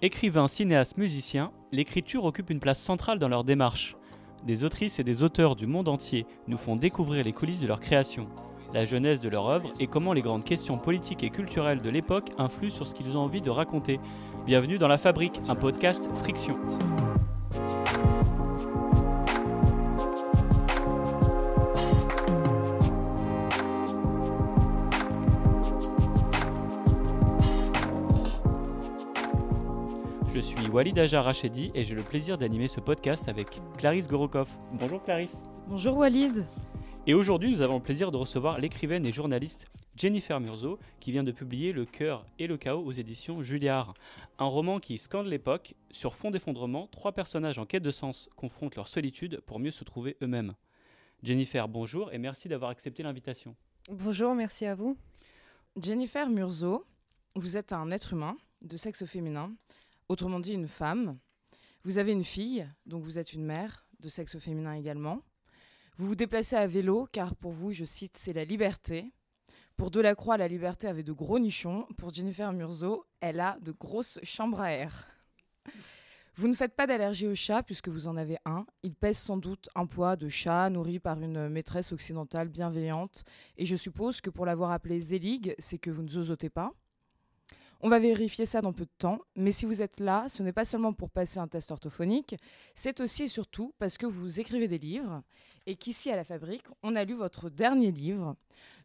Écrivains, cinéastes, musiciens, l'écriture occupe une place centrale dans leur démarche. Des autrices et des auteurs du monde entier nous font découvrir les coulisses de leur création, la jeunesse de leur œuvre et comment les grandes questions politiques et culturelles de l'époque influent sur ce qu'ils ont envie de raconter. Bienvenue dans La Fabrique, un podcast Friction. Walid Ajar Rachedi et j'ai le plaisir d'animer ce podcast avec Clarisse Gorokoff. Bonjour Clarisse. Bonjour Walid. Et aujourd'hui, nous avons le plaisir de recevoir l'écrivaine et journaliste Jennifer Murzo, qui vient de publier Le cœur et le chaos aux éditions Julliard. Un roman qui scande l'époque. Sur fond d'effondrement, trois personnages en quête de sens confrontent leur solitude pour mieux se trouver eux-mêmes. Jennifer, bonjour et merci d'avoir accepté l'invitation. Bonjour, merci à vous. Jennifer Murzo, vous êtes un être humain de sexe féminin, autrement dit une femme. Vous avez une fille, donc vous êtes une mère de sexe féminin également. Vous vous déplacez à vélo car pour vous, je cite, c'est la liberté. Pour Delacroix, la liberté avait de gros nichons. Pour Jennifer Murzo, elle a de grosses chambres à air. Vous ne faites pas d'allergie au chat puisque vous en avez un. Il pèse sans doute un poids de chat nourri par une maîtresse occidentale bienveillante. Et je suppose que pour l'avoir appelé Zelig, c'est que vous ne zozotez pas. On va vérifier ça dans peu de temps, mais si vous êtes là, ce n'est pas seulement pour passer un test orthophonique, c'est aussi et surtout parce que vous écrivez des livres et qu'ici à la fabrique, on a lu votre dernier livre,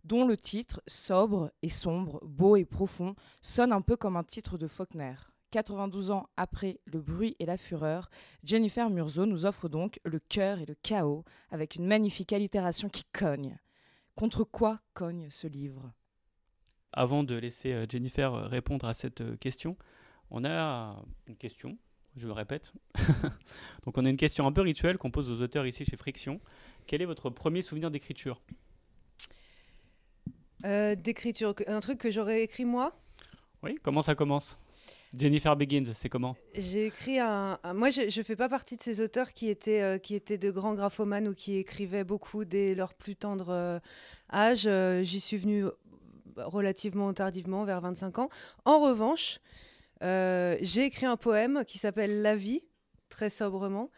dont le titre, sobre et sombre, beau et profond, sonne un peu comme un titre de Faulkner. 92 ans après Le bruit et la fureur, Jennifer Murzo nous offre donc Le cœur et le chaos, avec une magnifique allitération qui cogne. Contre quoi cogne ce livre? Avant de laisser euh, Jennifer euh, répondre à cette euh, question, on a une question, je me répète. donc on a une question un peu rituelle qu'on pose aux auteurs ici chez Friction. Quel est votre premier souvenir d'écriture? Euh, D'écriture, un truc que j'aurais écrit moi? Oui, comment ça commence? Jennifer Begins, c'est comment? J'ai écrit un. un- moi, je ne fais pas partie de ces auteurs qui étaient, euh, qui étaient de grands graphomanes ou qui écrivaient beaucoup dès leur plus tendre euh, âge. J'y suis venue relativement tardivement, vers 25 ans. En revanche, euh, j'ai écrit un poème qui s'appelle La vie, très sobrement.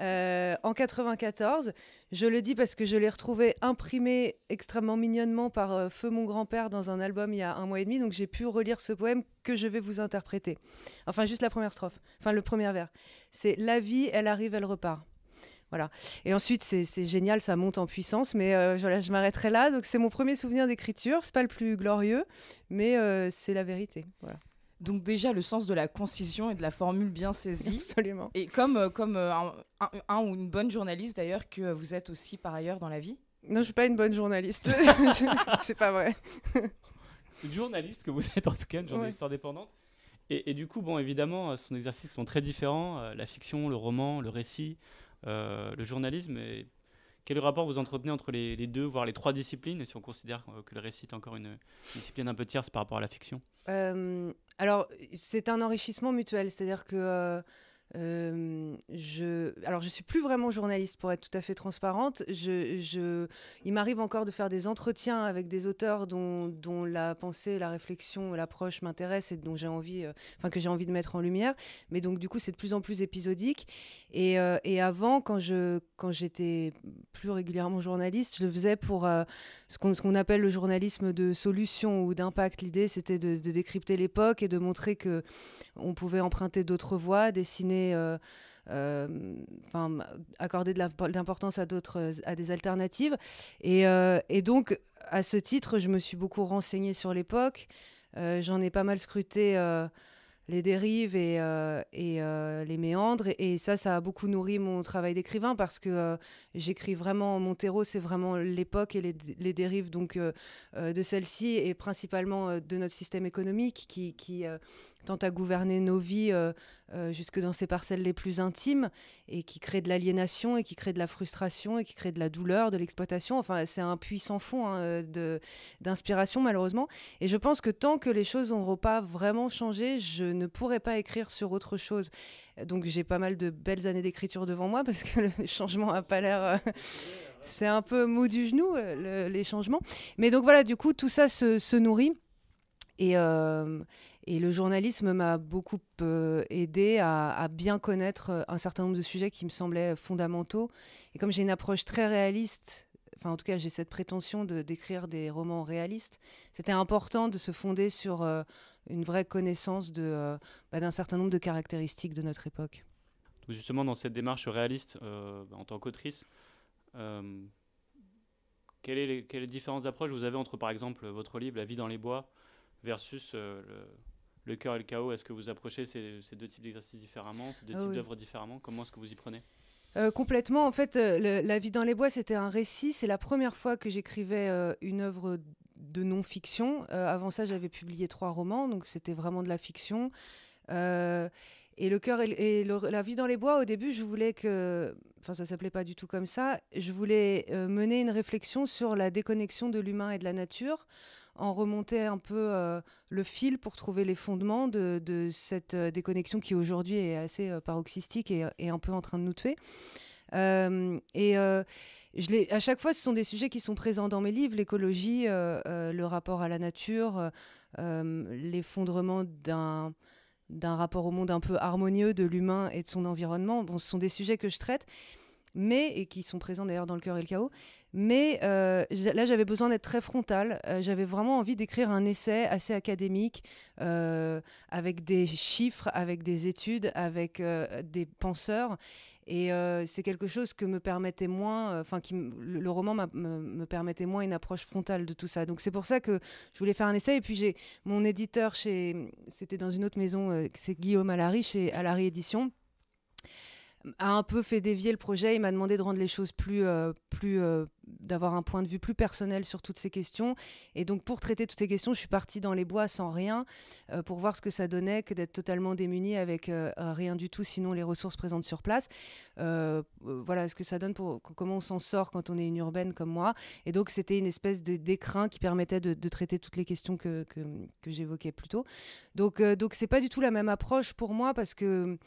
euh, en 94, je le dis parce que je l'ai retrouvé imprimé extrêmement mignonnement par euh, Feu mon grand-père dans un album il y a un mois et demi, donc j'ai pu relire ce poème que je vais vous interpréter. Enfin, juste la première strophe, enfin le premier vers. C'est La vie, elle arrive, elle repart. Voilà. Et ensuite, c'est génial, ça monte en puissance, mais euh, voilà, je m'arrêterai là. Donc, c'est mon premier souvenir d'écriture. C'est pas le plus glorieux, mais euh, c'est la vérité. Voilà. Donc déjà le sens de la concision et de la formule bien saisie. Absolument. Et comme, euh, comme euh, un, un- un ou une bonne journaliste d'ailleurs que vous êtes aussi par ailleurs dans la vie. Non, je suis pas une bonne journaliste. c'est pas vrai. Une journaliste que vous êtes en tout cas, une journaliste indépendante. Et, et du coup, bon, évidemment, son exercice sont très différents. euh, la fiction, le roman, le récit, le journalisme. Et quel rapport vous entretenez entre les, deux, voire les trois disciplines, si on considère euh, que le récit est encore une discipline un peu tierce par rapport à la fiction? Euh, alors, c'est un enrichissement mutuel, c'est-à-dire que euh, je, alors je suis plus vraiment journaliste pour être tout à fait transparente. Il m'arrive encore de faire des entretiens avec des auteurs dont, la pensée, la réflexion, l'approche m'intéresse et dont j'ai envie, euh, que j'ai envie de mettre en lumière. Mais donc du coup, c'est de plus en plus épisodique. Et, euh, avant, quand j'étais plus régulièrement journaliste, je le faisais pour euh, ce qu'on ce qu'on appelle le journalisme de solution ou d'impact. L'idée, c'était de, de décrypter l'époque et de montrer que on pouvait emprunter d'autres voies, dessiner, euh, euh, accorder de l'impo- de l'importance à d'autres, euh, à des alternatives. Et, donc, à ce titre, je me suis beaucoup renseignée sur l'époque. J'en ai pas mal scruté. les dérives et, les méandres. Et, ça, ça a beaucoup nourri mon travail d'écrivain parce que j'écris vraiment, mon terreau, c'est vraiment l'époque et les, dérives donc, de celle-ci et principalement de notre système économique qui euh, tente à gouverner nos vies euh, euh, jusque dans ses parcelles les plus intimes et qui crée de l'aliénation et qui crée de la frustration et qui crée de la douleur, de l'exploitation. Enfin, c'est un puits sans fond hein, de- d'inspiration malheureusement. Et je pense que tant que les choses n'auront pas vraiment changé, je ne pourrai pas écrire sur autre chose. Donc j'ai pas mal de belles années d'écriture devant moi parce que le changement a pas l'air... euh, c'est un peu mou du genou, euh, le- les changements. Mais donc voilà, du coup, tout ça se, se nourrit. Et, et, le journalisme m'a beaucoup aidé à, bien connaître un certain nombre de sujets qui me semblaient fondamentaux. Et comme j'ai une approche très réaliste enfin en tout cas j'ai cette prétention de d'écrire des romans réalistes. C'était important de se fonder sur euh, une vraie connaissance euh, bah, d'un certain nombre de caractéristiques de notre époque. Justement dans cette démarche réaliste euh, en tant qu'autrice, quelles, est différentes approches vous avez entre par exemple votre livre La vie dans les bois versus le, cœur et le chaos Est-ce que vous approchez ces, ces deux types d'exercices différemment, ces deux ah types d'œuvres différemment? Comment est-ce que vous y prenez? Euh, complètement. En fait, euh, La vie dans les bois, c'était un récit. C'est la première fois que j'écrivais euh, une œuvre de non-fiction. avant ça, j'avais publié trois romans, donc c'était vraiment de la fiction. et le cœur et, la vie dans les bois, au début, je voulais que, enfin, ça s'appelait pas du tout comme ça. Je voulais mener une réflexion sur la déconnexion de l'humain et de la nature en remonter un peu euh, le fil pour trouver les fondements de, cette euh, déconnexion qui aujourd'hui est assez euh, paroxystique et, un peu en train de nous tuer. et à chaque fois, ce sont des sujets qui sont présents dans mes livres l'écologie, le rapport à la nature, l'effondrement d'un d'un rapport au monde un peu harmonieux de l'humain et de son environnement. Bon, ce sont des sujets que je traite, mais et qui sont présents d'ailleurs dans le cœur et le chaos. Mais euh, là, j'avais besoin d'être très frontal. Euh, j'avais vraiment envie d'écrire un essai assez académique, euh, avec des chiffres, avec des études, avec des penseurs. Et c'est quelque chose que me permettait moins, enfin, le, le, roman me, me, permettait moins une approche frontale de tout ça. Donc c'est pour ça que je voulais faire un essai. Et puis j'ai mon éditeur chez, c'était dans une autre maison, c'est Guillaume Alary chez Alary Édition a un peu fait dévier le projet. Il m'a demandé de rendre les choses plus, euh, plus euh, d'avoir un point de vue plus personnel sur toutes ces questions. Et donc, pour traiter toutes ces questions, je suis partie dans les bois sans rien euh, pour voir ce que ça donnait que d'être totalement démunie avec rien du tout, sinon les ressources présentes sur place. voilà ce que ça donne pour comment on s'en sort quand on est une urbaine comme moi. Et donc, c'était une espèce d'écrin qui permettait de, traiter toutes les questions que, j'évoquais plus tôt. Donc, donc c'est pas du tout la même approche pour moi parce que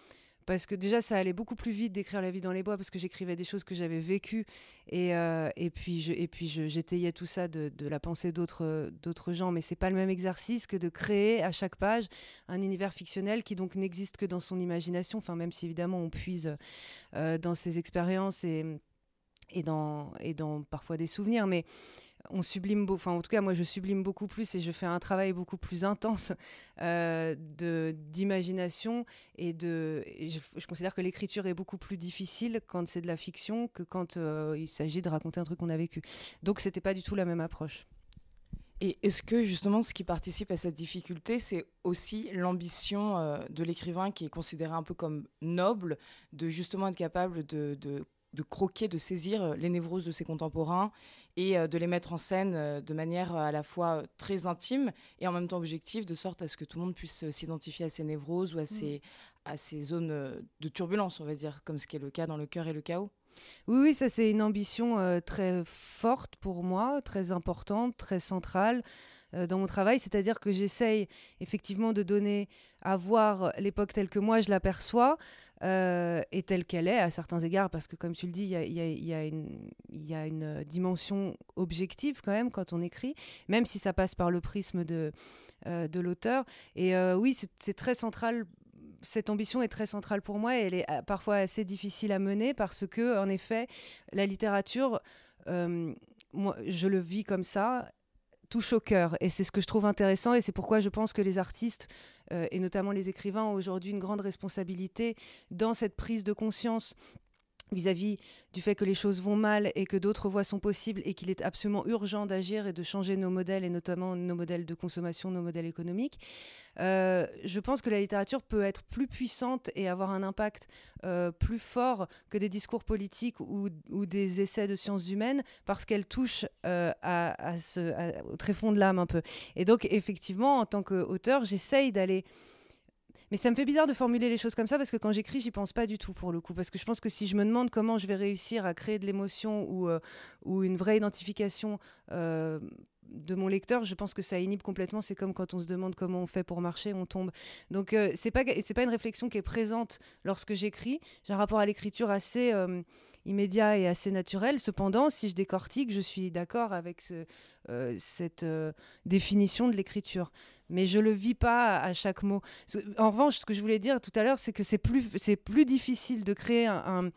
parce que déjà ça allait beaucoup plus vite d'écrire La vie dans les bois parce que j'écrivais des choses que j'avais vécues. Et, euh, et puis et puis j'étayais tout ça de, la pensée d'autres d'autres gens. Mais c'est pas le même exercice que de créer à chaque page un univers fictionnel qui donc n'existe que dans son imagination. Enfin même si évidemment on puise euh, dans ses expériences et et dans et dans parfois des souvenirs. Mais on sublime, enfin en tout cas moi je sublime beaucoup plus et je fais un travail beaucoup plus intense euh, d'imagination et de. je, considère que l'écriture est beaucoup plus difficile quand c'est de la fiction que quand euh, il s'agit de raconter un truc qu'on a vécu. Donc c'était pas du tout la même approche. Et est-ce que justement ce qui participe à cette difficulté, c'est aussi l'ambition euh, de l'écrivain qui est considéré un peu comme noble, de justement être capable de de croquer, de saisir euh, les névroses de ses contemporains et euh, de les mettre en scène euh, de manière à la fois très intime et en même temps objective, de sorte à ce que tout le monde puisse s'identifier à ces névroses ou à ces, mm. à ces zones de turbulence, on va dire, comme ce qui est le cas dans le cœur et le chaos. Oui, oui, ça c'est une ambition très forte pour moi, très importante, très centrale. Euh, dans mon travail, c'est-à-dire que j'essaye effectivement de donner à voir l'époque telle que moi je l'aperçois euh, et telle qu'elle est à certains égards, parce que comme tu le dis, il y a, une dimension objective quand même quand on écrit, même si ça passe par le prisme euh, de l'auteur. Et oui, c'est très central cette ambition est très centrale pour moi et elle est parfois assez difficile à mener parce que, en effet, la littérature, moi, je le vis comme ça touche au cœur. Et c'est ce que je trouve intéressant et c'est pourquoi je pense que les artistes, euh, et notamment les écrivains, ont aujourd'hui une grande responsabilité dans cette prise de conscience vis-à-vis du fait que les choses vont mal et que d'autres voies sont possibles et qu'il est absolument urgent d'agir et de changer nos modèles et notamment nos modèles de consommation, nos modèles économiques. Euh, je pense que la littérature peut être plus puissante et avoir un impact euh, plus fort que des discours politiques ou, des essais de sciences humaines parce qu'elle touche euh, à, ce, au tréfonds de l'âme un peu. Et donc effectivement, en tant qu'auteur, j'essaye d'aller mais ça me fait bizarre de formuler les choses comme ça parce que quand j'écris, j'y pense pas du tout pour le coup. Parce que je pense que si je me demande comment je vais réussir à créer de l'émotion ou, euh, une vraie identification euh, de mon lecteur, je pense que ça inhibe complètement. C'est comme quand on se demande comment on fait pour marcher, on tombe. Donc euh, c'est pas c'est pas une réflexion qui est présente lorsque j'écris. J'ai un rapport à l'écriture assez euh, immédiat et assez naturel. Cependant, si je décortique, je suis d'accord avec euh, cette définition de l'écriture. Mais je le vis pas à, chaque mot. En revanche, ce que je voulais dire tout à l'heure, c'est que c'est plus, c'est plus difficile de créer un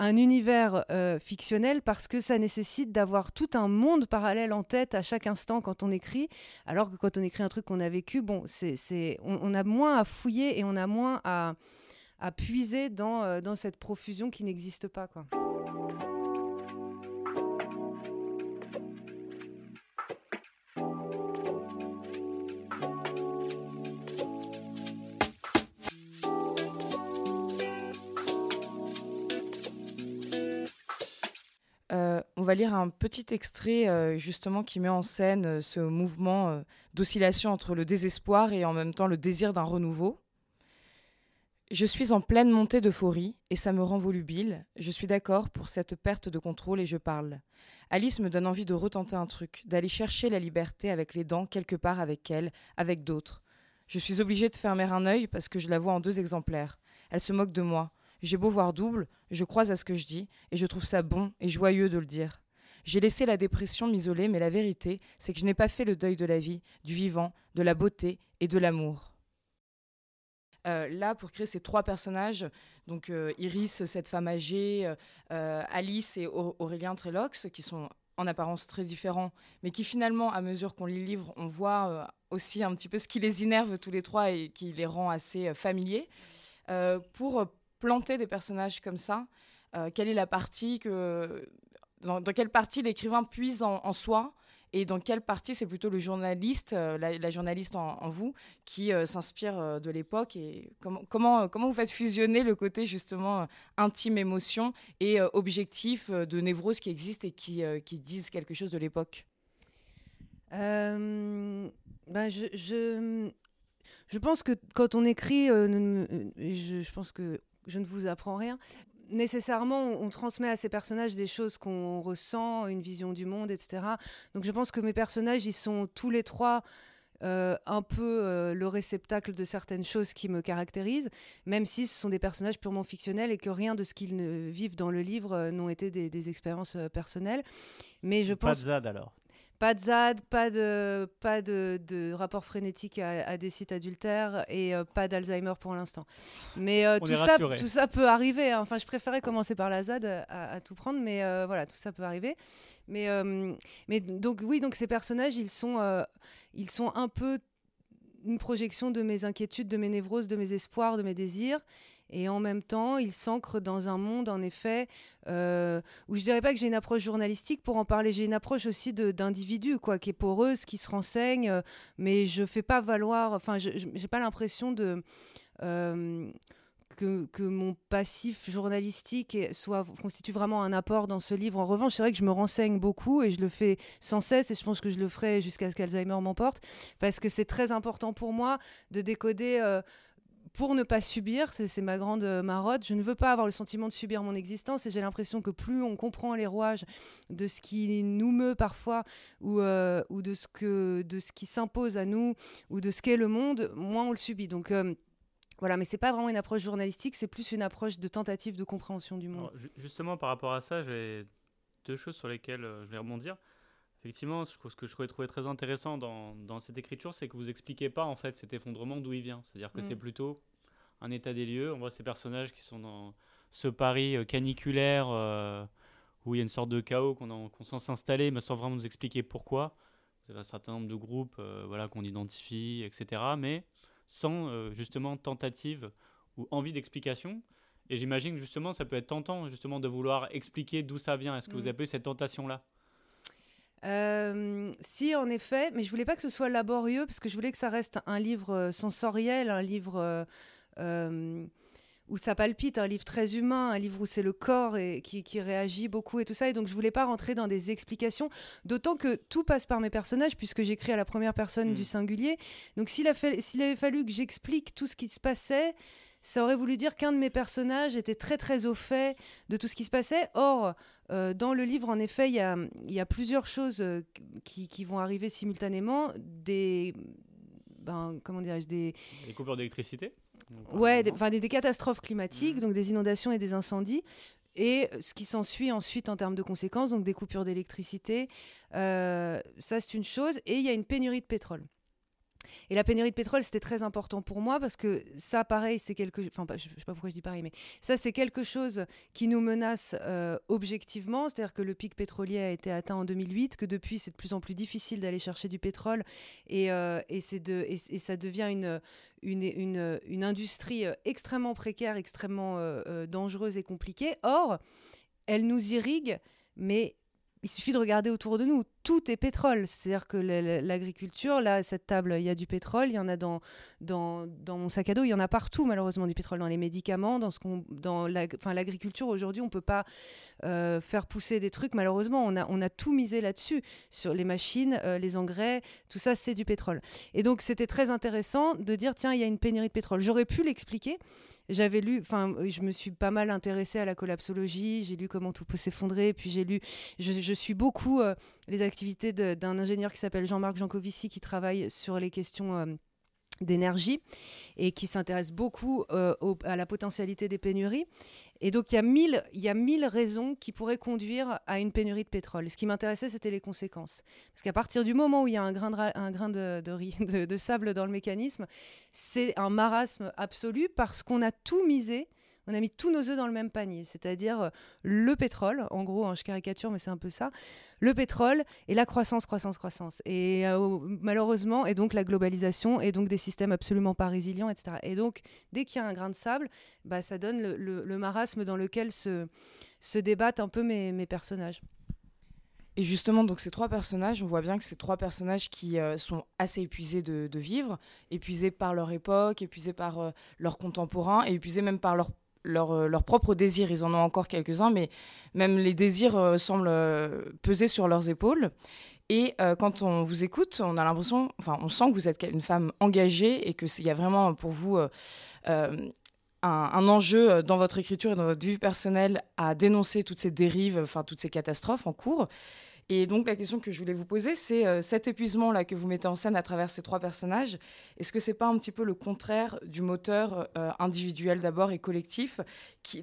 univers euh, fictionnel parce que ça nécessite d'avoir tout un monde parallèle en tête à chaque instant quand on écrit, alors que quand on écrit un truc qu'on a vécu, bon, c'est, on, a moins à fouiller et on a moins à, puiser dans, euh, dans cette profusion qui n'existe pas. Quoi. On va lire un petit extrait euh, justement qui met en scène euh, ce mouvement euh, d'oscillation entre le désespoir et en même temps le désir d'un renouveau. Je suis en pleine montée d'euphorie et ça me rend volubile. Je suis d'accord pour cette perte de contrôle et je parle. Alice me donne envie de retenter un truc, d'aller chercher la liberté avec les dents quelque part avec elle, avec d'autres. Je suis obligée de fermer un œil parce que je la vois en deux exemplaires. Elle se moque de moi. J'ai beau voir double, je crois à ce que je dis, et je trouve ça bon et joyeux de le dire. J'ai laissé la dépression m'isoler, mais la vérité, c'est que je n'ai pas fait le deuil de la vie, du vivant, de la beauté et de l'amour. Euh, là, pour créer ces trois personnages, donc euh, Iris, cette femme âgée, euh, Alice et Aurélien Trelox, qui sont en apparence très différents, mais qui finalement, à mesure qu'on les livre, on voit aussi un petit peu ce qui les énerve tous les trois et qui les rend assez familiers. pour planter des personnages comme ça euh, Quelle est la partie que. Dans, quelle partie l'écrivain puise en, soi et dans quelle partie c'est plutôt le journaliste, euh, la, journaliste en, vous, qui euh, s'inspire de l'époque et comment, comment, vous faites fusionner le côté justement intime, émotion et objectif de névrose qui existent et qui, disent quelque chose de l'époque? Ben je, je, pense que quand on écrit, je pense que je ne vous apprends rien. Nécessairement, on, transmet à ces personnages des choses qu'on ressent, une vision du monde, etc. Donc je pense que mes personnages, ils sont tous les trois euh, un peu euh, le réceptacle de certaines choses qui me caractérisent, même si ce sont des personnages purement fictionnels et que rien de ce qu'ils vivent dans le livre euh, n'ont été des, expériences personnelles. Mais je pense. Pas de ZAD alors. Pas de ZAD, pas de, pas de, de rapport frénétique à, des sites adultères et euh, pas d'Alzheimer pour l'instant. Mais euh, tout, ça, tout ça peut arriver. Hein. Enfin, je préférais commencer par la ZAD à, tout prendre, mais euh, voilà, tout ça peut arriver. Mais, mais donc, oui, donc ces personnages, ils sont, ils sont un peu une projection de mes inquiétudes, de mes névroses, de mes espoirs, de mes désirs. Et en même temps, il s'ancre dans un monde, en effet, euh, où je dirais pas que j'ai une approche journalistique pour en parler. J'ai une approche aussi d'individu, quoi, qui est poreuse, qui se renseigne, euh, mais je fais pas valoir. Enfin, je n'ai pas l'impression de. Euh, que, que, mon passif journalistique soit constitue vraiment un apport dans ce livre. En revanche, c'est vrai que je me renseigne beaucoup et je le fais sans cesse et je pense que je le ferai jusqu'à ce qu'Alzheimer m'emporte parce que c'est très important pour moi de décoder pour ne pas subir, c'est ma grande euh, marotte, je ne veux pas avoir le sentiment de subir mon existence et j'ai l'impression que plus on comprend les rouages de ce qui nous meut parfois ou, euh, ou de ce, que, de ce qui s'impose à nous ou de ce qu'est le monde, moins on le subit. Donc euh, voilà, mais c'est pas vraiment une approche journalistique, c'est plus une approche de tentative de compréhension du monde. justement, par rapport à ça, j'ai deux choses sur lesquelles je vais rebondir effectivement, ce que je trouvais très intéressant dans, dans cette écriture, c'est que vous expliquez pas en fait cet effondrement d'où il vient. C'est-à-dire que c'est mm. plutôt un état des lieux. On voit ces personnages qui sont dans ce Paris euh, caniculaire euh, où il y a une sorte de chaos qu'on sent s'installer, mais sans vraiment nous expliquer pourquoi. Vous avez un certain nombre de groupes euh, voilà, qu'on identifie, etc. Mais sans justement tentative ou envie d'explication. Et j'imagine que justement, ça peut être tentant justement de vouloir expliquer d'où ça vient. Est-ce que vous mm. avez cette tentation-là? Euh, si, en effet, mais je voulais pas que ce soit laborieux parce que je voulais que ça reste un livre euh, sensoriel, un livre euh, où ça palpite, un livre très humain, un livre où c'est le corps et qui, réagit beaucoup et tout ça. Et donc je voulais pas rentrer dans des explications, d'autant que tout passe par mes personnages puisque j'écris à la première personne du mm. singulier. Donc s'il avait fallu que j'explique tout ce qui se passait, ça aurait voulu dire qu'un de mes personnages était très très au fait de tout ce qui se passait. Or, dans le livre, en effet, il y a, y a, plusieurs choses qui, qui, vont arriver simultanément. Des, ben, comment dirais-je, des... Des coupures d'électricité Ouais, des, des, des, catastrophes climatiques, mmh. donc des inondations et des incendies et ce qui s'ensuit ensuite en termes de conséquences, donc des coupures d'électricité, euh, ça c'est une chose, et il y a une pénurie de pétrole. Et la pénurie de pétrole, c'était très important pour moi parce que ça, pareil, c'est quelque Enfin, je sais pas pourquoi je dis pareil, mais ça, c'est quelque chose qui nous menace euh, objectivement. C'est-à-dire que le pic pétrolier a été atteint en 2008, que depuis, c'est de plus en plus difficile d'aller chercher du pétrole et, euh, et, de, et, ça devient une, une, une, industrie euh, extrêmement précaire, extrêmement dangereuse et compliquée. Or, elle nous irrigue, mais il suffit de regarder autour de nous. Tout est pétrole. C'est-à-dire que l'agriculture, là, cette table, il y a du pétrole, il y en a dans, dans, mon sac à dos, il y en a partout, malheureusement, du pétrole, dans les médicaments, dans l'agriculture. Aujourd'hui, on ne peut pas euh, faire pousser des trucs. Malheureusement, on a, on a tout misé là-dessus, sur les machines, euh, les engrais, tout ça, c'est du pétrole. Et donc, c'était très intéressant de dire, tiens, il y a une pénurie de pétrole. J'aurais pu l'expliquer j'avais lu, enfin, je me suis pas mal intéressée à la collapsologie, j'ai lu comment tout peut s'effondrer, puis j'ai lu, je, suis beaucoup euh, les activités d'un ingénieur qui s'appelle Jean-Marc Jancovici qui travaille sur les questions euh, d'énergie et qui s'intéresse beaucoup euh, à la potentialité des pénuries. Et donc, il y, a mille, il y a mille raisons qui pourraient conduire à une pénurie de pétrole. Ce qui m'intéressait, c'était les conséquences. Parce qu'à partir du moment où il y a un grain grain de, de sable dans le mécanisme, c'est un marasme absolu parce qu'on a tout misé on a mis tous nos œufs dans le même panier, c'est-à-dire euh, le pétrole, en gros, hein, je caricature, mais c'est un peu ça, le pétrole et la croissance, croissance, croissance. Et euh, malheureusement, et donc la globalisation, et donc des systèmes absolument pas résilients, etc. Et donc, dès qu'il y a un grain de sable, bah, ça donne le, marasme dans lequel se, débattent un peu mes, mes personnages. Et justement, donc ces trois personnages, on voit bien que ces trois personnages qui euh, sont assez épuisés de, vivre, épuisés par leur époque, épuisés par leurs contemporains, et épuisés même par leur leurs euh, leur propres désirs. Ils en ont encore quelques-uns, mais même les désirs euh, semblent euh, peser sur leurs épaules. Et quand on vous écoute, on a l'impression, enfin, on sent que vous êtes une femme engagée et qu'il y a vraiment pour vous un, un, enjeu dans votre écriture et dans votre vie personnelle à dénoncer toutes ces dérives, enfin, toutes ces catastrophes en cours. Et donc la question que je voulais vous poser, c'est euh, cet épuisement-là que vous mettez en scène à travers ces trois personnages, est-ce que c'est pas un petit peu le contraire du moteur euh, individuel d'abord et collectif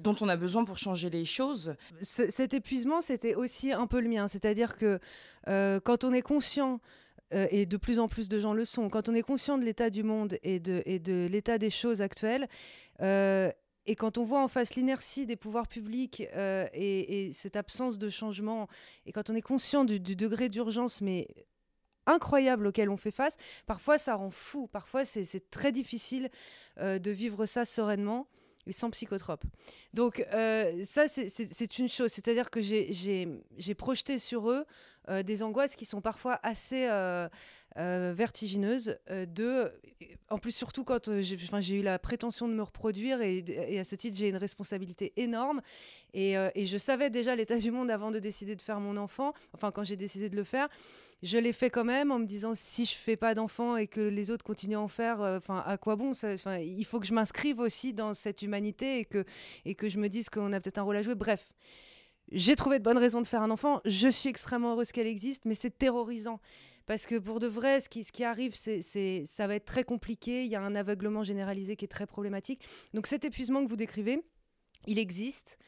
dont on a besoin pour changer les choses? Cet épuisement, c'était aussi un peu le mien, c'est-à-dire que euh, quand on est conscient et de plus en plus de gens le sont, quand on est conscient de l'état du monde et de, et de l'état des choses actuelles, et quand on voit en face l'inertie des pouvoirs publics euh, et, cette absence de changement, et quand on est conscient du, degré d'urgence, mais incroyable auquel on fait face, parfois ça rend fou, parfois c'est très difficile euh, de vivre ça sereinement et sans psychotrope. Donc euh, ça, c'est une chose, c'est-à-dire que j'ai projeté sur eux euh, des angoisses qui sont parfois assez euh, vertigineuses. de, en plus, surtout quand j'ai eu la prétention de me reproduire et, à ce titre, j'ai une responsabilité énorme. Et, je savais déjà l'état du monde avant de décider de faire mon enfant, enfin quand j'ai décidé de le faire je l'ai fait quand même en me disant si je fais pas d'enfants et que les autres continuent à en faire, euh, enfin à quoi bon? Il faut que je m'inscrive aussi dans cette humanité et que, et que je me dise qu'on a peut-être un rôle à jouer. Bref, j'ai trouvé de bonnes raisons de faire un enfant. Je suis extrêmement heureuse qu'elle existe, mais c'est terrorisant. Parce que pour de vrai, ce qui, ce qui arrive, c'est, ça va être très compliqué. Il y a un aveuglement généralisé qui est très problématique. Donc cet épuisement que vous décrivez, il existe.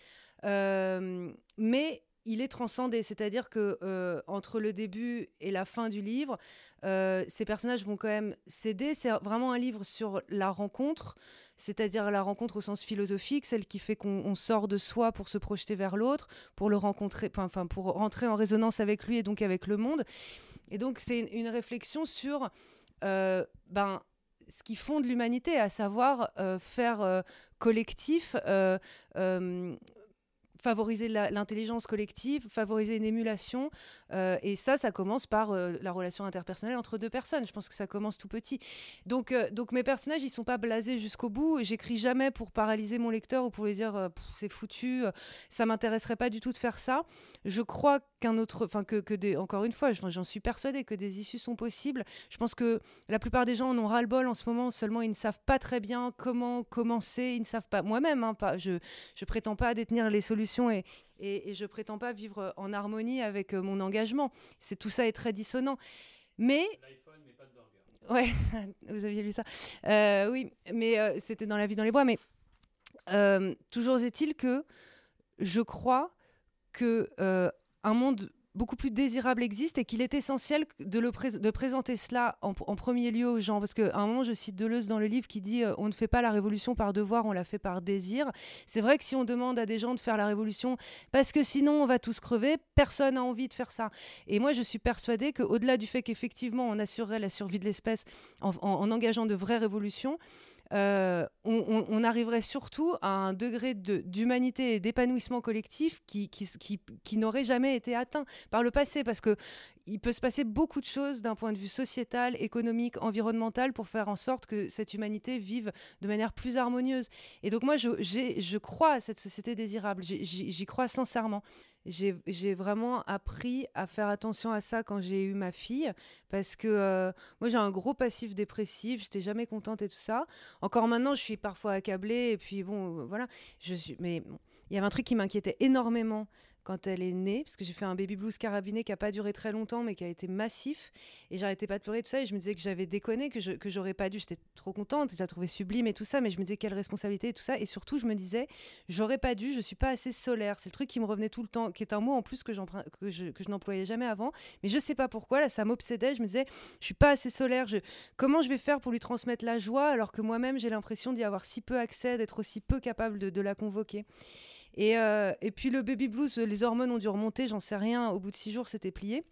Euh, mais il est transcendé, c'est-à-dire que euh, entre le début et la fin du livre, euh, ces personnages vont quand même céder. C'est vraiment un livre sur la rencontre, c'est-à-dire la rencontre au sens philosophique, celle qui fait qu'on sort de soi pour se projeter vers l'autre, pour le rencontrer, enfin pour rentrer en résonance avec lui et donc avec le monde. Et donc c'est une réflexion sur euh, ben ce qui fonde l'humanité, à savoir faire collectif favoriser l'intelligence collective, favoriser une émulation. Euh, et ça, ça commence par euh, la relation interpersonnelle entre deux personnes. Je pense que ça commence tout petit. Donc, euh, donc mes personnages, ils sont pas blasés jusqu'au bout. J'écris jamais pour paralyser mon lecteur ou pour lui dire c'est foutu, ça m'intéresserait pas du tout de faire ça. Je crois qu'un autre, enfin que, encore une fois, j'en suis persuadée que des issues sont possibles. Je pense que la plupart des gens en ont ras-le-bol en ce moment. Seulement, ils ne savent pas très bien comment commencer. Ils ne savent pas. Moi-même, hein. Je, je prétends pas détenir les solutions et, et, je prétends pas vivre en harmonie avec euh, mon engagement. C'est tout ça est très dissonant. Mais Ouais, vous aviez lu ça. Euh, oui, mais euh, c'était dans La vie dans les bois. Mais toujours est-il que je crois que un monde beaucoup plus désirable existe et qu'il est essentiel de, présenter cela en, premier lieu aux gens. Parce qu'à un moment, je cite Deleuze dans le livre qui dit euh, On ne fait pas la révolution par devoir, on la fait par désir. C'est vrai que si on demande à des gens de faire la révolution parce que sinon on va tous crever, personne n'a envie de faire ça. Et moi, je suis persuadée qu'au-delà du fait qu'effectivement on assurerait la survie de l'espèce en engageant de vraies révolutions, euh, on, arriverait surtout à un degré d'humanité et d'épanouissement collectif qui, n'aurait jamais été atteint par le passé, parce que il peut se passer beaucoup de choses d'un point de vue sociétal, économique, environnemental pour faire en sorte que cette humanité vive de manière plus harmonieuse. Et donc moi, je crois à cette société désirable, j'y crois sincèrement j'ai vraiment appris à faire attention à ça quand j'ai eu ma fille parce que euh, moi j'ai un gros passif dépressif, j'étais jamais contente et tout ça. Encore maintenant, je suis parfois accablée et puis bon, voilà. Je suis, mais il y avait un truc qui m'inquiétait énormément quand elle est née, parce que j'ai fait un baby blues carabiné qui a pas duré très longtemps, mais qui a été massif. Et j'arrêtais pas de pleurer, tout ça. Et je me disais que j'avais déconné, que, je, que j'aurais pas dû. J'étais trop contente, je la trouvais sublime et tout ça. Mais je me disais quelle responsabilité et tout ça. Et surtout, je me disais, j'aurais pas dû, je suis pas assez solaire. C'est le truc qui me revenait tout le temps, qui est un mot en plus que, que je, que je n'employais jamais avant. Mais je sais pas pourquoi, là, ça m'obsédait. Je me disais, je suis pas assez solaire. Je... Comment je vais faire pour lui transmettre la joie alors que moi-même, j'ai l'impression d'y avoir si peu accès, d'être aussi peu capable de la convoquer? Et, euh, et puis le baby blues, les hormones ont dû remonter, j'en sais rien. Au bout de six jours, c'était plié.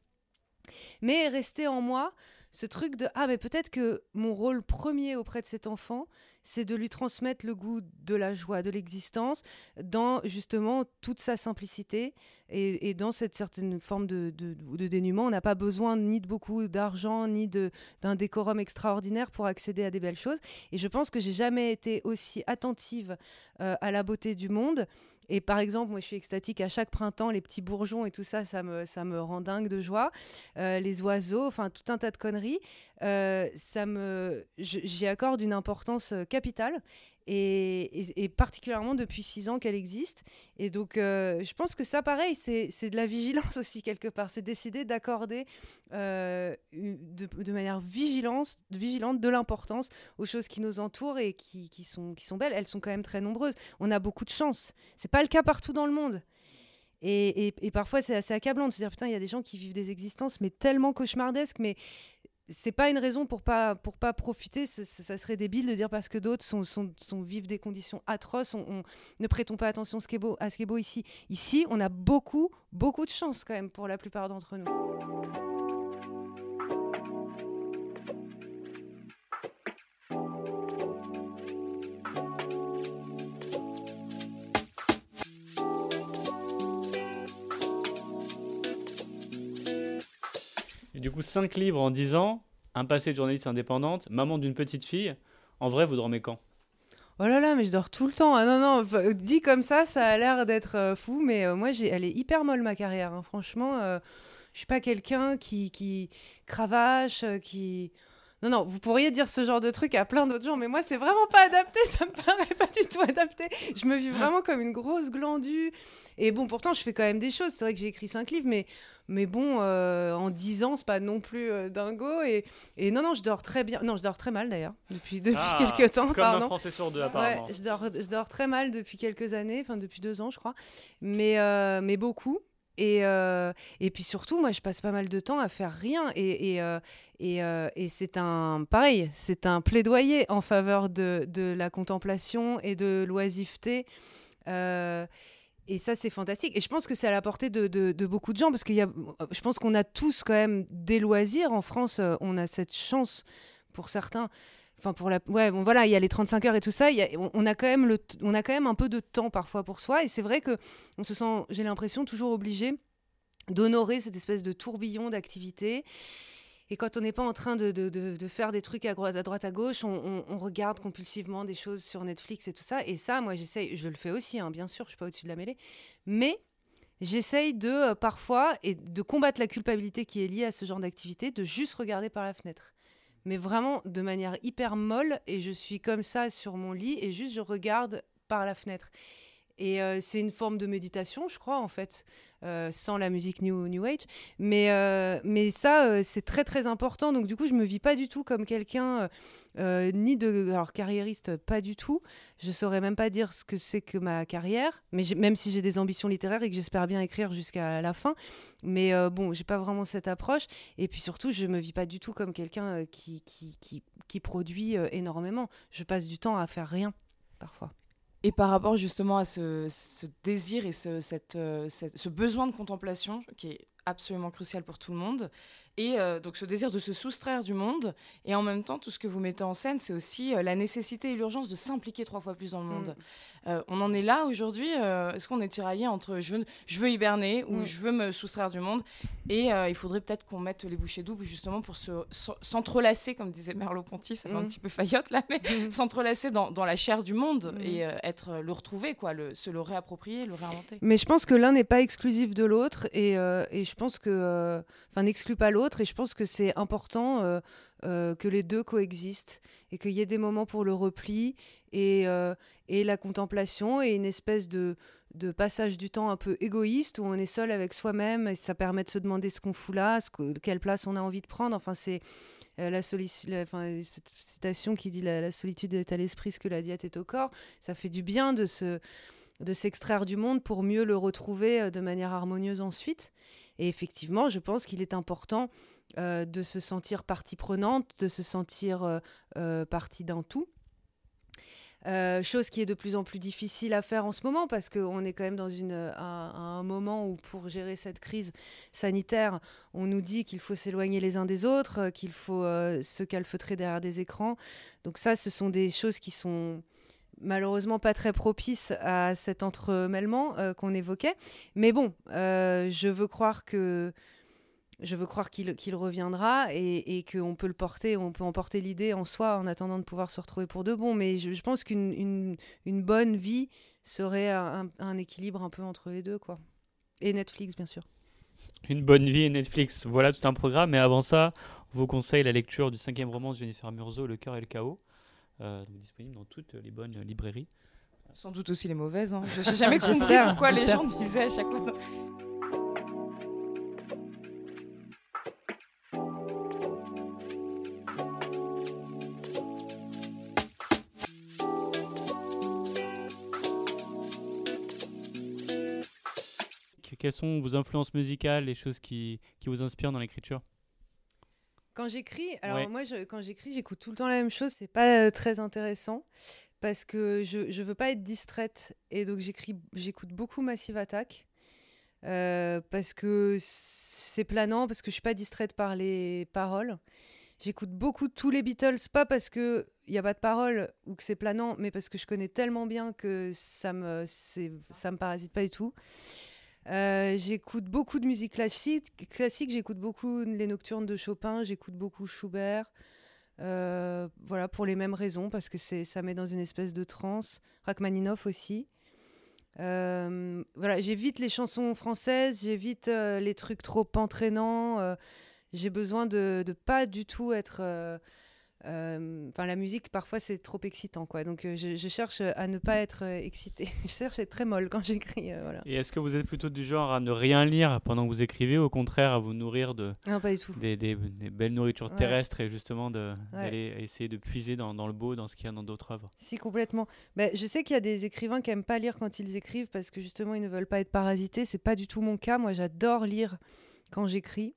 Mais resté en moi ce truc de ah mais peut-être que mon rôle premier auprès de cet enfant c'est de lui transmettre le goût de la joie de l'existence dans justement toute sa simplicité et, dans cette certaine forme de, de, dénuement on n'a pas besoin ni de beaucoup d'argent ni d'un décorum extraordinaire pour accéder à des belles choses et je pense que j'ai jamais été aussi attentive euh, à la beauté du monde et par exemple, moi, je suis extatique à chaque printemps, les petits bourgeons et tout ça, ça me, ça me rend dingue de joie. Euh, les oiseaux, enfin, tout un tas de conneries. Euh, ça me, j'y accorde une importance euh, capitale et, particulièrement depuis six ans qu'elle existe. Et donc, je pense que ça, pareil, c'est de la vigilance aussi quelque part. C'est décider d'accorder de, de, manière vigilance, vigilante de l'importance aux choses qui nous entourent et qui, sont, belles. Elles sont quand même très nombreuses. On a beaucoup de chance. C'est pas le cas partout dans le monde. Et, et parfois, c'est assez accablant de se dire, putain, il y a des gens qui vivent des existences, mais tellement cauchemardesques, mais c'est pas une raison pour pas pour pas profiter. Ça, serait débile de dire parce que d'autres sont, vivent des conditions atroces. On, ne prêtons pas attention à ce qui est beau ici. Ici, on a beaucoup beaucoup de chance quand même pour la plupart d'entre nous. Du coup, 5 livres en 10 ans, un passé de journaliste indépendante, maman d'une petite fille. En vrai, vous dormez quand? Oh là là, mais je dors tout le temps. Ah non, non, dit comme ça, ça a l'air d'être euh, fou, mais euh, moi, j'ai, elle est hyper molle ma carrière. Hein. Franchement, euh, je suis pas quelqu'un qui, qui cravache, qui. Non, non, vous pourriez dire ce genre de truc à plein d'autres gens, mais moi, c'est vraiment pas adapté, ça me paraît pas du tout adapté. Je me vis vraiment comme une grosse glandue. Et bon, pourtant, je fais quand même des choses. C'est vrai que j'ai écrit cinq livres, mais, mais bon, euh, en dix ans, c'est pas non plus euh, dingo. Et, et non, non, je dors très bien. Non, je dors très mal d'ailleurs, depuis, depuis ah, quelques temps. Comme pardon. un Français sur deux, apparemment. Ouais, je, dors, je dors très mal depuis quelques années, enfin depuis deux ans, je crois. Mais, euh, mais beaucoup. Et, et puis surtout, moi, je passe pas mal de temps à faire rien. Et, et, et, et c'est un, pareil, c'est un plaidoyer en faveur de, de, la contemplation et de l'oisiveté. Et ça, c'est fantastique. Et je pense que c'est à la portée de, de, beaucoup de gens, parce y a, je pense qu'on a tous quand même des loisirs. En France, on a cette chance, pour certains, Enfin, pour la. Ouais, bon, voilà, il y a les 35 heures et tout ça. on, a quand même le on a quand même un peu de temps parfois pour soi. Et c'est vrai que on se sent, j'ai l'impression, toujours obligé d'honorer cette espèce de tourbillon d'activité. Et quand on n'est pas en train de, faire des trucs à droite à, gauche, on, on, regarde compulsivement des choses sur Netflix et tout ça. Et ça, moi, j'essaye, je le fais aussi, hein, bien sûr, je suis pas au-dessus de la mêlée. Mais j'essaye de, euh, parfois, et de combattre la culpabilité qui est liée à ce genre d'activité, de juste regarder par la fenêtre mais vraiment de manière hyper molle. Et je suis comme ça sur mon lit et juste je regarde par la fenêtre. Et euh, c'est une forme de méditation, je crois, en fait, euh, sans la musique New, new Age. Mais, euh, ça, c'est très, très important. Donc, du coup, je me vis pas du tout comme quelqu'un, ni de. Alors, carriériste, pas du tout. Je saurais même pas dire ce que c'est que ma carrière, mais même si j'ai des ambitions littéraires et que j'espère bien écrire jusqu'à la fin. Mais bon, j'ai pas vraiment cette approche. Et puis surtout, je me vis pas du tout comme quelqu'un qui produit énormément. Je passe du temps à faire rien, parfois. Et par rapport justement à ce, désir et euh, cette, ce besoin de contemplation qui est absolument crucial pour tout le monde, et euh, donc ce désir de se soustraire du monde, et en même temps, tout ce que vous mettez en scène, c'est aussi euh, la nécessité et l'urgence de s'impliquer trois fois plus dans le monde. Mm. Euh, on en est là aujourd'hui. Est-ce qu'on est tiraillé entre je, je veux hiberner ou mm. je veux me soustraire du monde? Et il faudrait peut-être qu'on mette les bouchées doubles justement pour s'entrelacer, comme disait Merleau-Ponty, ça fait un mm. petit peu faillotte là, mais s'entrelacer dans, dans, la chair du monde et être le retrouver, quoi, le, se le réapproprier, le réinventer. Mais je pense que l'un n'est pas exclusif de l'autre, et, et, je pense que, enfin, n'exclut pas l'autre et je pense que c'est important euh, euh, que les deux coexistent et qu'il y ait des moments pour le repli et, euh, et la contemplation et une espèce de, de passage du temps un peu égoïste où on est seul avec soi-même et ça permet de se demander ce qu'on fout là, ce quelle place on a envie de prendre. Enfin, c'est la, cette citation qui dit la, la solitude est à l'esprit, ce que la diète est au corps. Ça fait du bien de se de s'extraire du monde pour mieux le retrouver de manière harmonieuse ensuite. Et effectivement, je pense qu'il est important euh, de se sentir partie prenante, de se sentir euh, euh, partie d'un tout. chose qui est de plus en plus difficile à faire en ce moment parce qu'on est quand même dans une, un, moment où pour gérer cette crise sanitaire, on nous dit qu'il faut s'éloigner les uns des autres, qu'il faut se calfeutrer derrière des écrans. Donc ça, ce sont des choses qui sont malheureusement pas très propice à cet entremêlement euh, qu'on évoquait. Mais bon, euh, je veux croire que je veux croire qu'il reviendra et, et qu'on peut le porter, on peut emporter l'idée en soi en attendant de pouvoir se retrouver pour de bon. Mais je, pense qu'une une, bonne vie serait un, équilibre un peu entre les deux, quoi. Et Netflix, bien sûr. Une bonne vie et Netflix, voilà tout un programme. Mais avant ça, on vous conseille la lecture du cinquième roman de Jennifer Murzo, Le cœur et le chaos. Euh, disponible dans toutes les bonnes librairies. Sans doute aussi les mauvaises. Hein. Je n'ai jamais compris pourquoi les gens disaient à chaque fois. Quelles sont vos influences musicales, les choses qui, qui vous inspirent dans l'écriture? Quand j'écris, alors moi, je, quand j'écris, j'écoute tout le temps la même chose. C'est pas euh, très intéressant parce que je, je veux pas être distraite et donc j'écris, j'écoute beaucoup Massive Attack euh, parce que c'est planant, parce que je suis pas distraite par les paroles. J'écoute beaucoup tous les Beatles, pas parce que il y a pas de paroles ou que c'est planant, mais parce que je connais tellement bien que ça me, ça me parasite pas du tout. Euh, j'écoute beaucoup de musique classique. classique j'écoute beaucoup les nocturnes de Chopin, j'écoute beaucoup Schubert. Euh, voilà, pour les mêmes raisons, parce que ça met dans une espèce de transe. Rachmaninoff aussi. Euh, voilà, j'évite les chansons françaises, j'évite les trucs trop entraînants. j'ai besoin de, ne pas du tout être enfin, la musique, parfois, c'est trop excitant, quoi. Donc, euh, je, cherche à ne pas être euh, excitée. je cherche à être très molle quand j'écris, voilà. Et est-ce que vous êtes plutôt du genre à ne rien lire pendant que vous écrivez, ou au contraire à vous nourrir de non, pas du tout. Des, des, belles nourritures terrestres et justement d'aller essayer de puiser dans, dans, le beau, dans ce qu'il y a dans d'autres œuvres? Si, complètement. Ben, je sais qu'il y a des écrivains qui aiment pas lire quand ils écrivent parce que justement, ils ne veulent pas être parasités. C'est pas du tout mon cas. Moi, j'adore lire quand j'écris.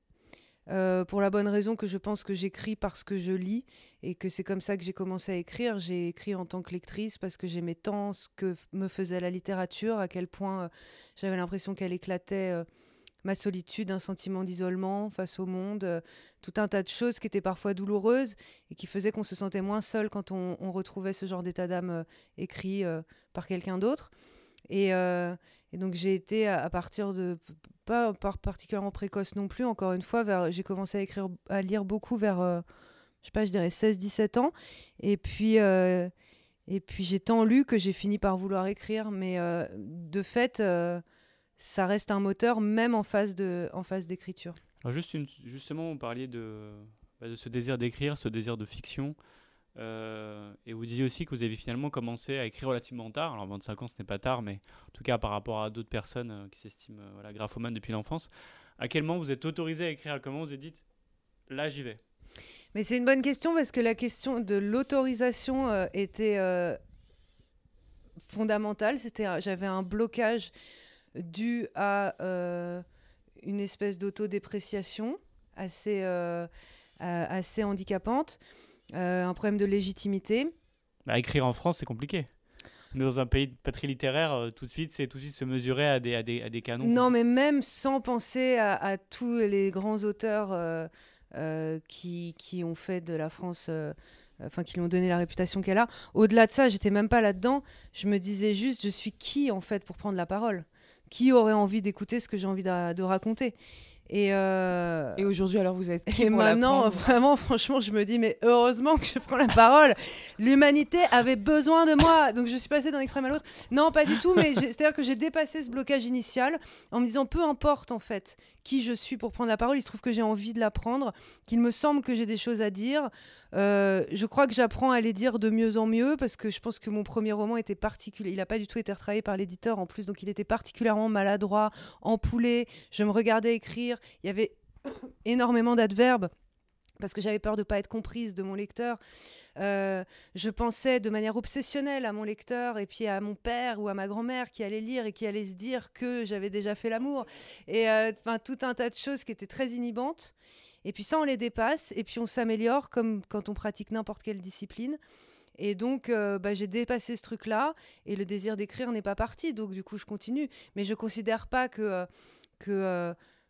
Euh, pour la bonne raison que je pense que j'écris parce que je lis et que c'est comme ça que j'ai commencé à écrire. J'ai écrit en tant que lectrice parce que j'aimais tant ce que me faisait la littérature, à quel point euh, j'avais l'impression qu'elle éclatait euh, ma solitude, un sentiment d'isolement face au monde, tout un tas de choses qui étaient parfois douloureuses et qui faisaient qu'on se sentait moins seul quand on, retrouvait ce genre d'état d'âme écrit par quelqu'un d'autre. Et, donc j'ai été à, partir de pas particulièrement précoce non plus. Encore une fois, j'ai commencé à écrire, à lire beaucoup vers, je sais pas, je dirais 16-17 ans. Et puis et puis j'ai tant lu que j'ai fini par vouloir écrire, mais euh, de fait, euh, ça reste un moteur même en phase de, en phase d'écriture. Alors justement, vous parliez bah, de ce désir d'écrire, ce désir de fiction, euh, et vous disiez aussi que vous avez finalement commencé à écrire relativement tard. Alors 25 ans, ce n'est pas tard, mais en tout cas par rapport à d'autres personnes qui s'estiment voilà, graphomanes depuis l'enfance. À quel moment vous êtes autorisé à écrire? Comment vous êtes dit, là j'y vais? Mais c'est une bonne question parce que la question de l'autorisation euh, était euh, fondamentale. C'était, j'avais un blocage dû à euh, une espèce d'autodépréciation assez, assez handicapante, un problème de légitimité. Bah, écrire en France, c'est compliqué. Dans un pays de patrie littéraire, tout de suite, c'est tout de suite se mesurer à des, à des, à des canons. Non, mais même sans penser à, à tous les grands auteurs euh, qui, qui, ont fait de la France, euh, enfin qui lui ont donné la réputation qu'elle a. Au-delà de ça, j'étais même pas là-dedans. Je me disais juste, je suis qui en fait pour prendre la parole? Qui aurait envie d'écouter ce que j'ai envie de raconter? Et, euh, et aujourd'hui, alors vous êtes qui Et maintenant, vraiment, franchement, je me dis, mais heureusement que je prends la parole. L'humanité avait besoin de moi. Donc je suis passée d'un extrême à l'autre. Non, pas du tout, mais c'est-à-dire que j'ai dépassé ce blocage initial en me disant, peu importe en fait qui je suis pour prendre la parole, il se trouve que j'ai envie de la prendre, qu'il me semble que j'ai des choses à dire. Euh, je crois que j'apprends à les dire de mieux en mieux parce que je pense que mon premier roman était particulier. Il n'a pas du tout été retravaillé par l'éditeur en plus, donc il était particulièrement maladroit, empoulé. Je me regardais écrire. Il y avait énormément d'adverbes parce que j'avais peur de ne pas être comprise de mon lecteur. Euh, je pensais de manière obsessionnelle à mon lecteur et puis à mon père ou à ma grand-mère qui allait lire et qui allait se dire que j'avais déjà fait l'amour. Et euh, tout un tas de choses qui étaient très inhibantes. Et puis ça, on les dépasse et puis on s'améliore comme quand on pratique n'importe quelle discipline. Et donc, euh, bah, j'ai dépassé ce truc-là et le désir d'écrire n'est pas parti. Donc, du coup, je continue. Mais je ne considère pas que,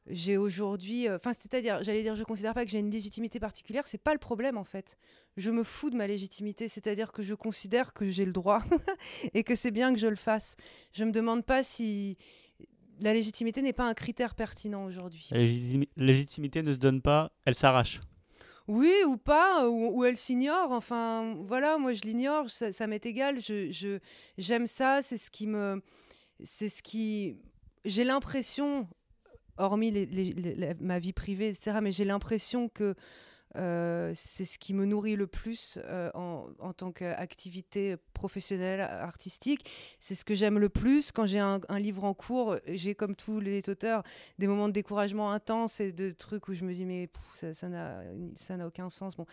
j'ai aujourd'hui. Enfin, c'est-à-dire, j'allais dire, je ne considère pas que j'ai une légitimité particulière. C'est pas le problème, en fait. Je me fous de ma légitimité. C'est-à-dire que je considère que j'ai le droit et que c'est bien que je le fasse. Je ne me demande pas si la légitimité n'est pas un critère pertinent aujourd'hui. La légitimité ne se donne pas, elle s'arrache. Oui, ou pas, ou, elle s'ignore. Enfin, voilà, moi je l'ignore, ça, m'est égal. Je, j'aime ça, c'est ce qui me, c'est ce qui, j'ai l'impression, hormis ma vie privée, etc. Mais j'ai l'impression que euh, c'est ce qui me nourrit le plus euh, en, en, tant qu'activité professionnelle, artistique. C'est ce que j'aime le plus. Quand j'ai un, livre en cours, j'ai, comme tous les auteurs, des moments de découragement intense et de trucs où je me dis, mais ça, n'a, ça n'a aucun sens. Bon.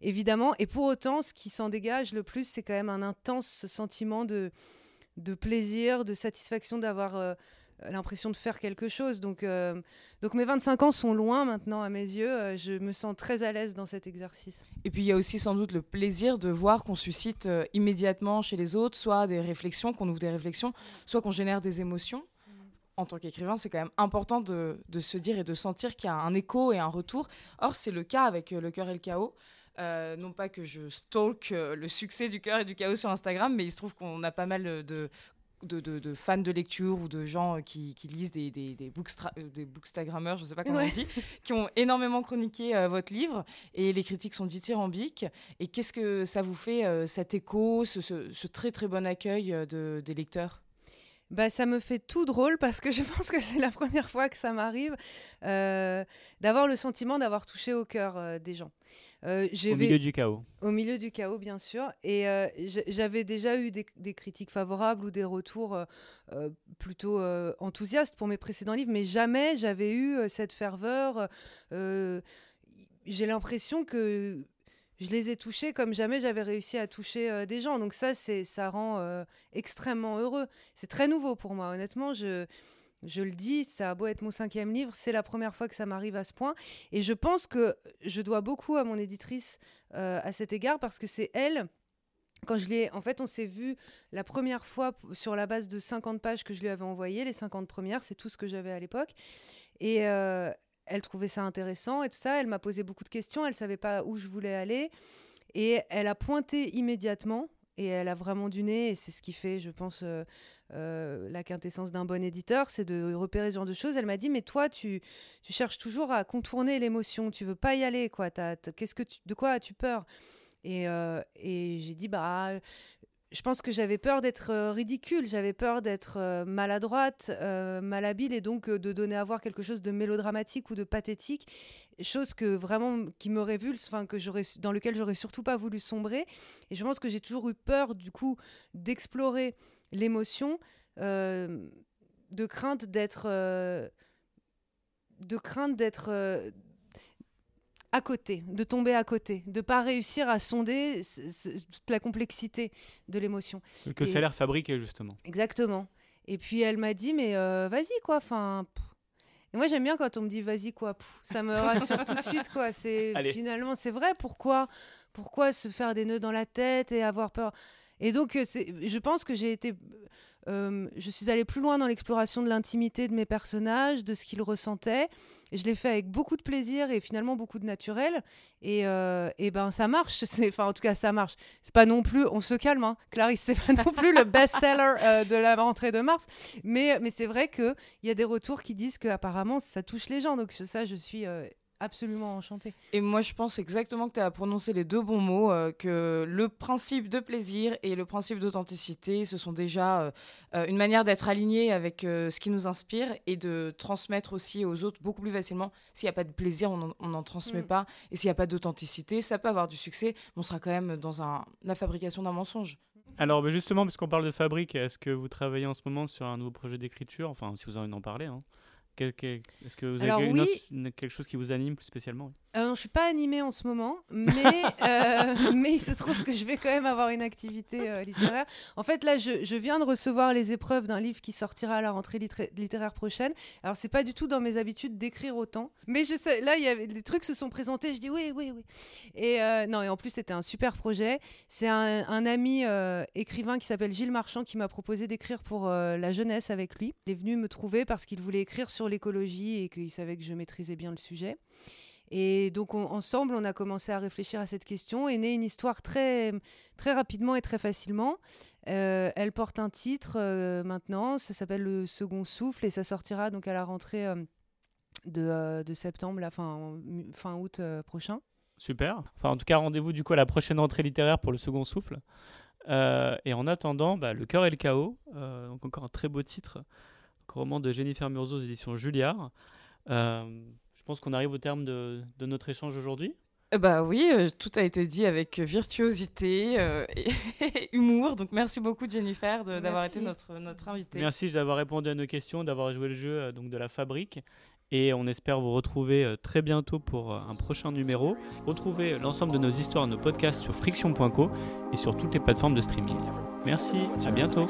Évidemment, et pour autant, ce qui s'en dégage le plus, c'est quand même un intense sentiment de, de plaisir, de satisfaction d'avoir... Euh, l'impression de faire quelque chose. Donc, euh, donc mes 25 ans sont loin maintenant à mes yeux. Euh, je me sens très à l'aise dans cet exercice. Et puis il y a aussi sans doute le plaisir de voir qu'on suscite euh, immédiatement chez les autres soit des réflexions, qu'on ouvre des réflexions, soit qu'on génère des émotions. En tant qu'écrivain, c'est quand même important de, de, se dire et de sentir qu'il y a un écho et un retour. Or, c'est le cas avec Le cœur et le chaos. non pas que je stalk le succès du cœur et du chaos sur Instagram, mais il se trouve qu'on a pas mal de de, fans de lecture ou de gens euh, qui, lisent des, des, des, euh, des bookstagrammeurs, je ne sais pas comment on dit, qui ont énormément chroniqué euh, votre livre et les critiques sont dithyrambiques. Et qu'est-ce que ça vous fait, cet écho, ce, très très bon accueil de, des lecteurs? Bah, ça me fait tout drôle parce que je pense que c'est la première fois que ça m'arrive d'avoir le sentiment d'avoir touché au cœur des gens. Euh, au milieu du chaos. Au milieu du chaos, bien sûr. Et euh, j'avais déjà eu des, critiques favorables ou des retours euh, plutôt enthousiastes pour mes précédents livres, mais jamais j'avais eu cette ferveur. J'ai l'impression que je les ai touchés comme jamais j'avais réussi à toucher des gens. Donc ça, ça rend extrêmement heureux. C'est très nouveau pour moi, honnêtement. Je je le dis, ça a beau être mon cinquième livre, c'est la première fois que ça m'arrive à ce point. Et je pense que je dois beaucoup à mon éditrice euh, à cet égard parce que c'est elle quand je l'ai, en fait, on s'est vu la première fois sur la base de 50 pages que je lui avais envoyées, les 50 premières, c'est tout ce que j'avais à l'époque. Et euh, elle trouvait ça intéressant et tout ça. Elle m'a posé beaucoup de questions. Elle savait pas où je voulais aller. Et elle a pointé immédiatement. Et elle a vraiment du nez. Et c'est ce qui fait, je pense, euh, euh, la quintessence d'un bon éditeur, c'est de repérer ce genre de choses. Elle m'a dit, mais toi, tu, tu cherches toujours à contourner l'émotion. Tu veux pas y aller, quoi. Qu'est-ce que tu, de quoi as-tu peur? Et, euh, et j'ai dit, bah, je pense que j'avais peur d'être euh, ridicule, j'avais peur d'être euh, maladroite, malhabile et donc de donner à voir quelque chose de mélodramatique ou de pathétique, chose que vraiment qui me révulse, enfin que dans lequel j'aurais surtout pas voulu sombrer. Et je pense que j'ai toujours eu peur du coup d'explorer l'émotion, de crainte d'être, de crainte d'être à côté, de tomber à côté, de pas réussir à sonder toute la complexité de l'émotion. Que ça a l'air fabriqué justement. Exactement. Et puis elle m'a dit mais euh, vas-y quoi, enfin. Et moi j'aime bien quand on me dit vas-y quoi, ça me rassure tout de suite quoi. C'est finalement c'est vrai. Pourquoi, pourquoi se faire des nœuds dans la tête et avoir peur? Et donc euh, je pense que j'ai été euh, je suis allée plus loin dans l'exploration de l'intimité de mes personnages, de ce qu'ils ressentaient. Et je l'ai fait avec beaucoup de plaisir et finalement beaucoup de naturel. Et, euh, et ben ça marche. Enfin, en tout cas, ça marche. C'est pas non plus. On se calme, hein. Clarisse, c'est pas non plus le best-seller euh, de la rentrée de mars. Mais, mais c'est vrai qu'il y a des retours qui disent qu'apparemment ça touche les gens. Donc ça, je suis absolument enchanté. Et moi, je pense exactement que tu as prononcé les deux bons mots, euh, que le principe de plaisir et le principe d'authenticité, ce sont déjà euh, euh, une manière d'être aligné avec ce qui nous inspire et de transmettre aussi aux autres beaucoup plus facilement. S'il n'y a pas de plaisir, on n'en transmet mm. pas. Et s'il n'y a pas d'authenticité, ça peut avoir du succès, mais on sera quand même dans un, la fabrication d'un mensonge. Alors justement, puisqu'on parle de fabrique, est-ce que vous travaillez en ce moment sur un nouveau projet d'écriture? Enfin, si vous en parler. Hein. Est-ce que vous avez quelque chose qui vous anime plus spécialement euh, Je ne suis pas animée en ce moment, mais, euh, mais il se trouve que je vais quand même avoir une activité euh, littéraire. En fait, là, je, je, viens de recevoir les épreuves d'un livre qui sortira à la rentrée littéraire prochaine. Alors, c'est pas du tout dans mes habitudes d'écrire autant, mais je sais, là, il y avait des trucs se sont présentés. Je dis oui, oui, oui. Et non, et en plus, c'était un super projet. C'est un, un, ami écrivain qui s'appelle Gilles Marchand qui m'a proposé d'écrire pour la jeunesse avec lui. Il est venu me trouver parce qu'il voulait écrire sur l'écologie et qu'il savait que je maîtrisais bien le sujet. Et donc ensemble, on a commencé à réfléchir à cette question et née une histoire très, très rapidement et très facilement. Euh, elle porte un titre euh, maintenant, ça s'appelle Le Second Souffle et ça sortira donc à la rentrée euh, de, septembre, la fin, fin août prochain. Super. Enfin, en tout cas, rendez-vous du coup à la prochaine rentrée littéraire pour Le Second Souffle. et en attendant, bah, Le cœur et le chaos, donc encore un très beau titre roman de Jennifer Murzo aux éditions Julliard. Euh, je pense qu'on arrive au terme de, notre échange aujourd'hui. Euh, bah oui, euh, tout a été dit avec virtuosité et humour. Donc merci beaucoup Jennifer d'avoir été notre, notre invitée. Merci d'avoir répondu à nos questions, d'avoir joué le jeu donc de la fabrique. Et on espère vous retrouver très bientôt pour un prochain numéro. Retrouvez l'ensemble de nos histoires, nos podcasts sur friction.co et sur toutes les plateformes de streaming. Merci, à bientôt.